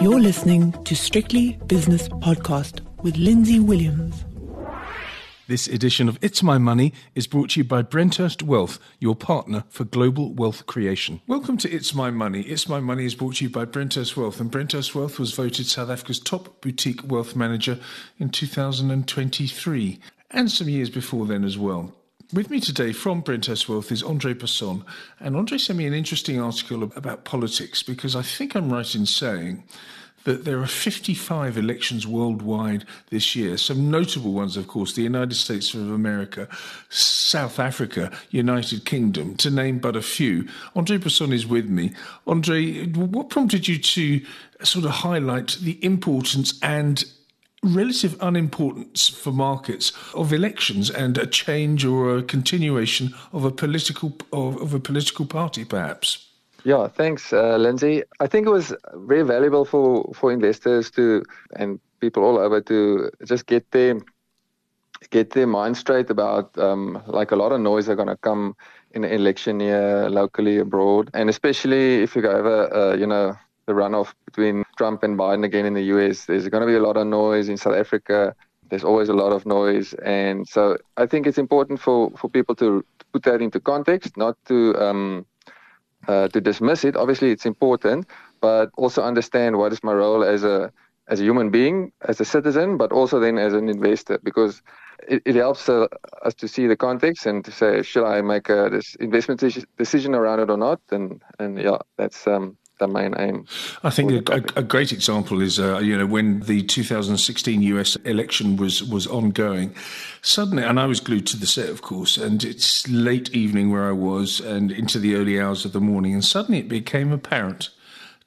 You're listening to Strictly Business Podcast with Lindsay Williams. This edition of It's My Money is brought to you by Brenthurst Wealth, your partner for global wealth creation. Welcome to It's My Money. It's My Money is brought to you by Brenthurst Wealth, and Brenthurst Wealth was voted South Africa's top boutique wealth manager in 2023 and some years before then as well. With me today from Brenthurst Wealth is Andre Basson. And Andre sent me an interesting article about politics because I think I'm right in saying that there are 55 elections worldwide this year. Some notable ones, of course, the United States of America, South Africa, United Kingdom, to name but a few. Andre Basson is with me. Andre, what prompted you to sort of highlight the importance and relative unimportance for markets of elections and a change or a continuation of a political of, of a political party, perhaps. Yeah, thanks, uh, Lindsay. I think it was very valuable for for investors to and people all over to just get their get their mind straight about um, like a lot of noise are going to come in an election year locally abroad, and especially if you go over, uh, you know, the runoff between Trump and Biden again in the US. There's going to be a lot of noise in South Africa. There's always a lot of noise. And so I think it's important for, for people to put that into context, not to, um, uh, to dismiss it. Obviously, it's important, but also understand what is my role as a, as a human being, as a citizen, but also then as an investor, because it, it helps uh, us to see the context and to say, should I make a, this investment decision around it or not? And and yeah, that's um, the main aim. I think a, a, great example is, uh, you know, when the 2016 US election was was ongoing, suddenly, and I was glued to the set, of course, and it's late evening where I was, and into the early hours of the morning, and suddenly it became apparent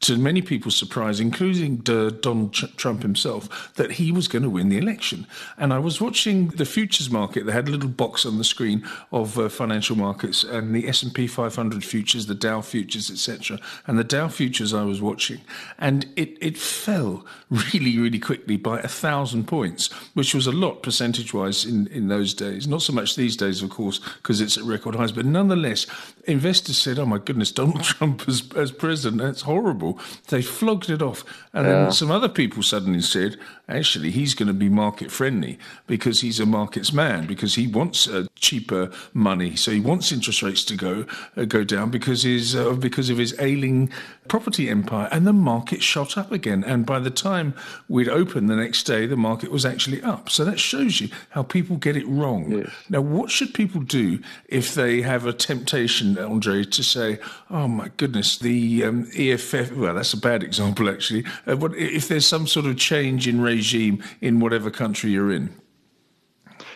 to many people's surprise, including Donald Trump himself, that he was going to win the election. And I was watching the futures market. They had a little box on the screen of uh, financial markets and the S&P 500 futures, the Dow futures, etc. And the Dow futures I was watching, and it it fell really really quickly by a thousand points, which was a lot percentage wise in in those days. Not so much these days, of course, because it's at record highs, but nonetheless, investors said, "Oh my goodness, Donald Trump as as president, that's horrible." They flogged it off. And yeah. then some other people suddenly said, actually, he's going to be market friendly because he's a markets man, because he wants uh, cheaper money. So he wants interest rates to go uh, go down because his uh, because of his ailing property empire. And the market shot up again. And by the time we'd opened the next day, the market was actually up. So that shows you how people get it wrong. Yes. Now, what should people do if they have a temptation, Andre, to say, "Oh my goodness, the um, EFF"? Well, that's a bad example, actually. Uh, what if there's some sort of change in regime in whatever country you're in?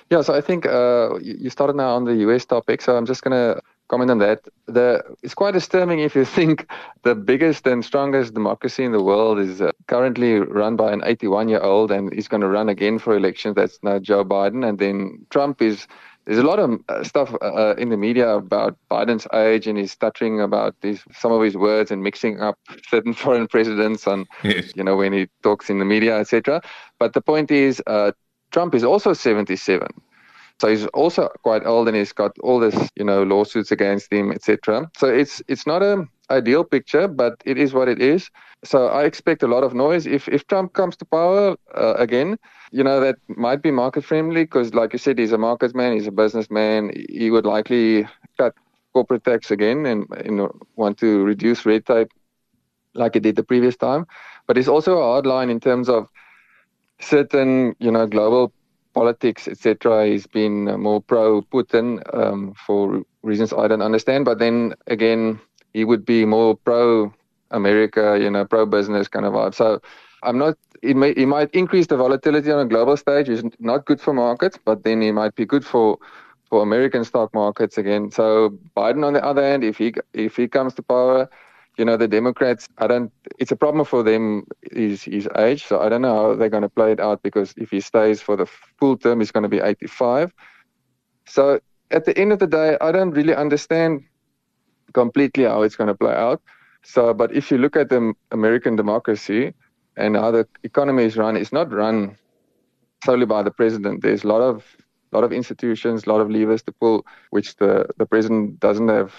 Yeah, so I think uh, you started now on the US topic, so I'm just going to comment on that. The, it's quite disturbing if you think the biggest and strongest democracy in the world is uh, currently run by an 81 year old and he's going to run again for elections. That's now Joe Biden. And then Trump is. There's a lot of uh, stuff uh, in the media about Biden's age and he's stuttering about these, some of his words and mixing up certain foreign presidents on, yes. you know, when he talks in the media, etc. But the point is, uh, Trump is also 77. So he's also quite old and he's got all this, you know, lawsuits against him, etc. So it's it's not a ideal picture, but it is what it is. So I expect a lot of noise. If if Trump comes to power uh, again, you know that might be market friendly because, like you said, he's a market man, he's a businessman. He would likely cut corporate tax again and you know want to reduce red tape like he did the previous time. But it's also a hard line in terms of certain, you know, global politics, etc. He's been more pro Putin um, for reasons I don't understand. But then again, he would be more pro America, you know, pro business kind of vibe. So I'm not. It may he might increase the volatility on a global stage. which is not good for markets, but then he might be good for for American stock markets again. So Biden, on the other hand, if he if he comes to power you know, the Democrats, I don't, it's a problem for them, his, his age. So I don't know how they're going to play it out because if he stays for the full term, he's going to be 85. So at the end of the day, I don't really understand completely how it's going to play out. So, but if you look at the American democracy and how the economy is run, it's not run solely by the president. There's a lot of lot of institutions, a lot of levers to pull, which the, the president doesn't have,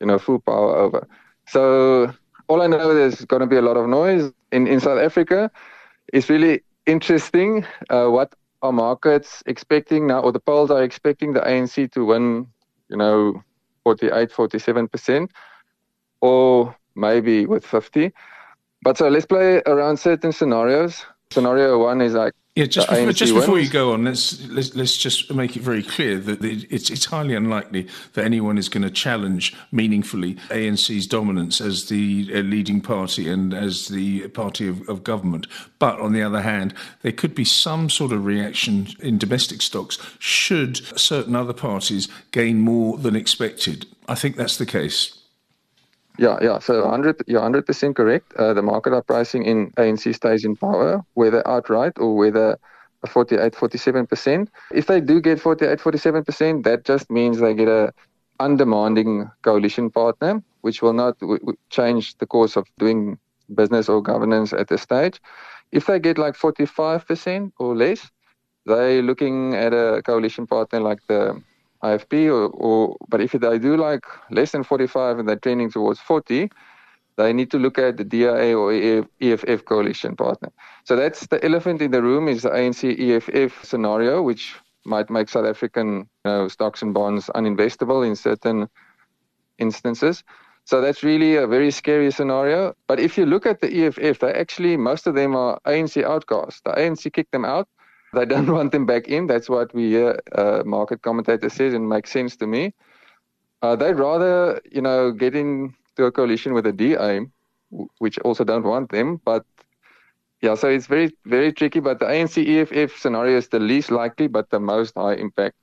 you know, full power over. So all I know there's going to be a lot of noise in, in South Africa. It's really interesting uh, what are markets expecting now, or the polls are expecting the ANC to win, you know, 48, 47%, or maybe with 50. But so let's play around certain scenarios. Scenario one is like yeah, just before, just before you go on, let's, let's let's just make it very clear that it's it's highly unlikely that anyone is going to challenge meaningfully ANC's dominance as the uh, leading party and as the party of, of government. But on the other hand, there could be some sort of reaction in domestic stocks should certain other parties gain more than expected. I think that's the case. Yeah, yeah. So 100, you're 100% correct. Uh, the market are pricing in ANC stays in power, whether outright or whether 48, 47%. If they do get 48, 47%, that just means they get a undemanding coalition partner, which will not w- w- change the course of doing business or governance at this stage. If they get like 45% or less, they're looking at a coalition partner like the IFP, or, or but if they do like less than 45 and they're trending towards 40, they need to look at the DIA or EFF coalition partner. So that's the elephant in the room is the ANC EFF scenario, which might make South African you know, stocks and bonds uninvestable in certain instances. So that's really a very scary scenario. But if you look at the EFF, they actually most of them are ANC outcasts. The ANC kicked them out they don't want them back in. That's what we hear uh, market commentator says and makes sense to me. Uh, they'd rather, you know, get into a coalition with a DA, which also don't want them. But yeah, so it's very, very tricky. But the ANC EFF scenario is the least likely, but the most high impact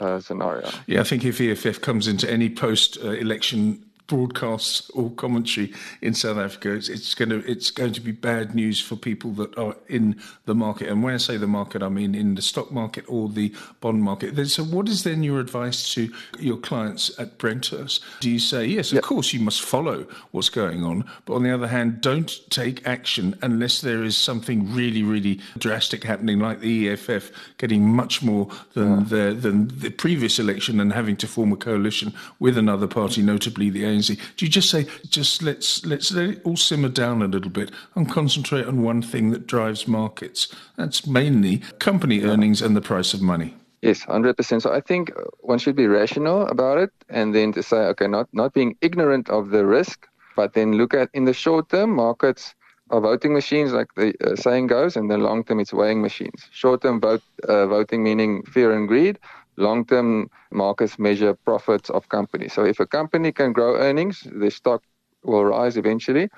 uh, scenario. Yeah, I think if EFF comes into any post uh, election broadcasts or commentary in South Africa, it's, it's, going to it's going to be bad news for people that are in the market. And when I say the market, I mean in the stock market or the bond market. So, what is then your advice to your clients at Brenthurst? Do you say yes, of yep. course you must follow what's going on, but on the other hand, don't take action unless there is something really, really drastic happening, like the EFF getting much more than yeah. the than the previous election and having to form a coalition with another party, notably the ANC do you just say, just let's let's let it all simmer down a little bit and concentrate on one thing that drives markets? That's mainly company earnings and the price of money. Yes, hundred percent. So I think one should be rational about it, and then to say, okay, not not being ignorant of the risk, but then look at in the short term markets are voting machines, like the uh, saying goes, and the long term it's weighing machines. Short term vote uh, voting meaning fear and greed long term markets measure profits of companies. So if a company can grow earnings, the stock will rise eventually.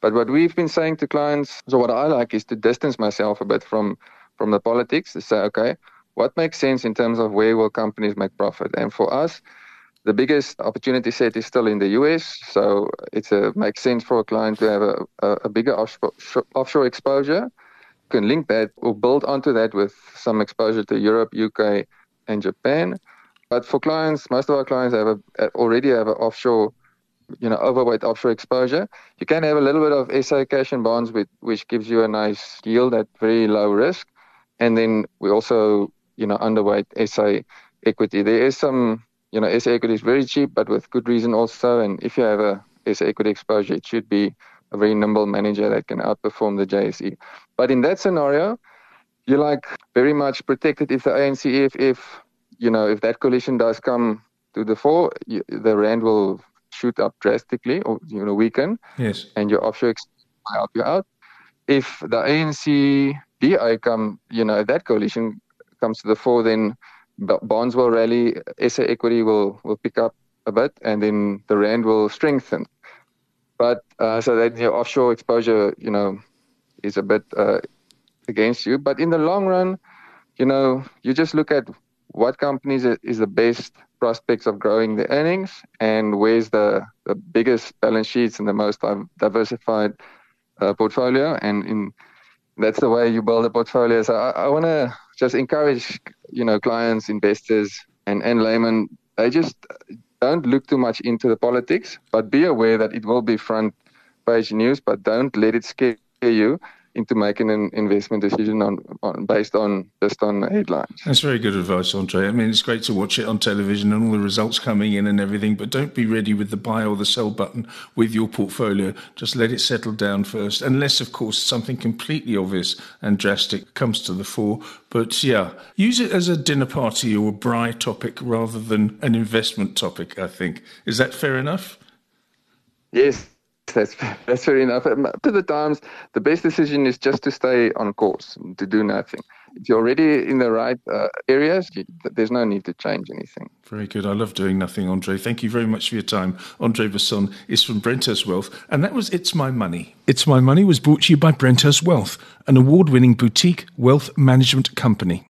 But what we've been saying to clients, so what I like is to distance myself a bit from from the politics to say, okay, what makes sense in terms of where will companies make profit? And for us, the biggest opportunity set is still in the US. So it makes sense for a client to have a, a, a bigger offshore, offshore exposure. You can link that or build onto that with some exposure to Europe, UK, and Japan. But for clients, most of our clients have a, already have an offshore, you know, overweight offshore exposure. You can have a little bit of SA cash and bonds, with, which gives you a nice yield at very low risk. And then we also, you know, underweight SA equity. There is some, you know, SA equity is very cheap, but with good reason also. And if you have a SA equity exposure, it should be a very nimble manager that can outperform the JSE. But in that scenario, you're like very much protected if the ANC, if, if you know, if that coalition does come to the fore, you, the rand will shoot up drastically or you know weaken. Yes. And your offshore will help you out. If the ANC DI come, you know, if that coalition comes to the fore, then bonds will rally, SA equity will will pick up a bit, and then the rand will strengthen. But uh, so that your offshore exposure, you know, is a bit uh, against you. But in the long run, you know, you just look at what companies is the best prospects of growing the earnings and where's the, the biggest balance sheets and the most diversified uh, portfolio. And in that's the way you build a portfolio. So I, I want to just encourage, you know, clients, investors, and, and laymen, they just don't look too much into the politics, but be aware that it will be front page news, but don't let it scare you into making an investment decision on, on based on just on headlines. That's very good advice, Andre. I mean, it's great to watch it on television and all the results coming in and everything, but don't be ready with the buy or the sell button with your portfolio. Just let it settle down first, unless, of course, something completely obvious and drastic comes to the fore. But yeah, use it as a dinner party or a braai topic rather than an investment topic. I think is that fair enough? Yes, that's that's fair enough. Up To the times, the best decision is just to stay on course, and to do nothing. If you're already in the right uh, areas, you, there's no need to change anything. Very good. I love doing nothing, Andre. Thank you very much for your time. Andre Basson is from Brenthurst Wealth, and that was It's My Money. It's My Money was brought to you by Brenthurst Wealth, an award winning boutique wealth management company.